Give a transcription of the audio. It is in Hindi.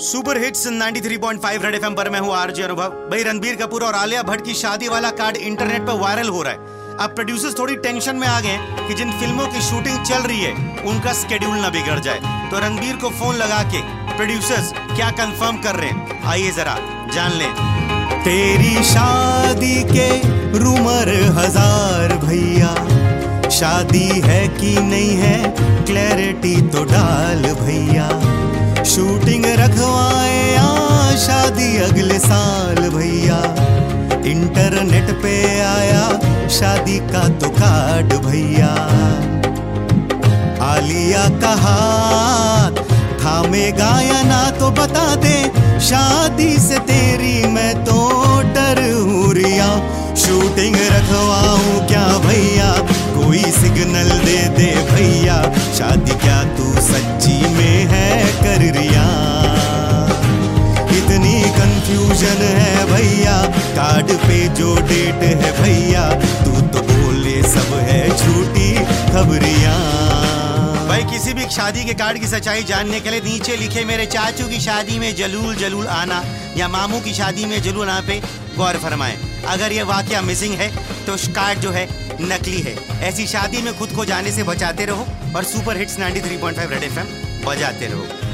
सुपर हिट्स 93.5 रेड एफएम पर मैं हूँ आरजे अनुभव। भाई रणबीर कपूर और आलिया भट्ट की शादी वाला कार्ड इंटरनेट पर वायरल हो रहा है। अब प्रोड्यूसर्स थोड़ी टेंशन में आ गए कि जिन फ़िल्मों की शूटिंग चल रही है, उनका स्केड्यूल ना बिगड़ जाए। तो रणबीर को फ़ोन लगा के प्रोड्यूसर्स क्या कंफर्म कर रहे हैं? आइए जरा जान लें। तेरी शादी के रूमर हज़ार भैया, शादी है कि नहीं है क्लैरिटी तो डाल भैया। शादी अगले साल भैया। इंटरनेट पे आया, शादी का तो कार्ड भैया। आलिया का हाथ थामेगा या ना तो बता दे। शादी से तेरी मैं तो डर रिया। शूटिंग रखवाऊं क्या भैया? कोई सिग्नल दे दे भैया। शादी क्या तू सच्ची कंफ्यूजन है भैया। कार्ड पे जो डेट है भैया। तू तो बोले सब है झूठी खबरिया। भाई, किसी भी शादी के कार्ड की सच्चाई जानने के लिए नीचे लिखे मेरे चाचू की शादी में जलूल जलूल आना या मामू की शादी में जलूल आना पे गौर फरमाएँ। अगर ये वाक्य मिसिंग है तो कार्ड जो है नकली है। ऐसी शादी में खुद को जाने से बचाते रहो और सुपर हिट्स 93.5 रेड एफएम बजाते रहो।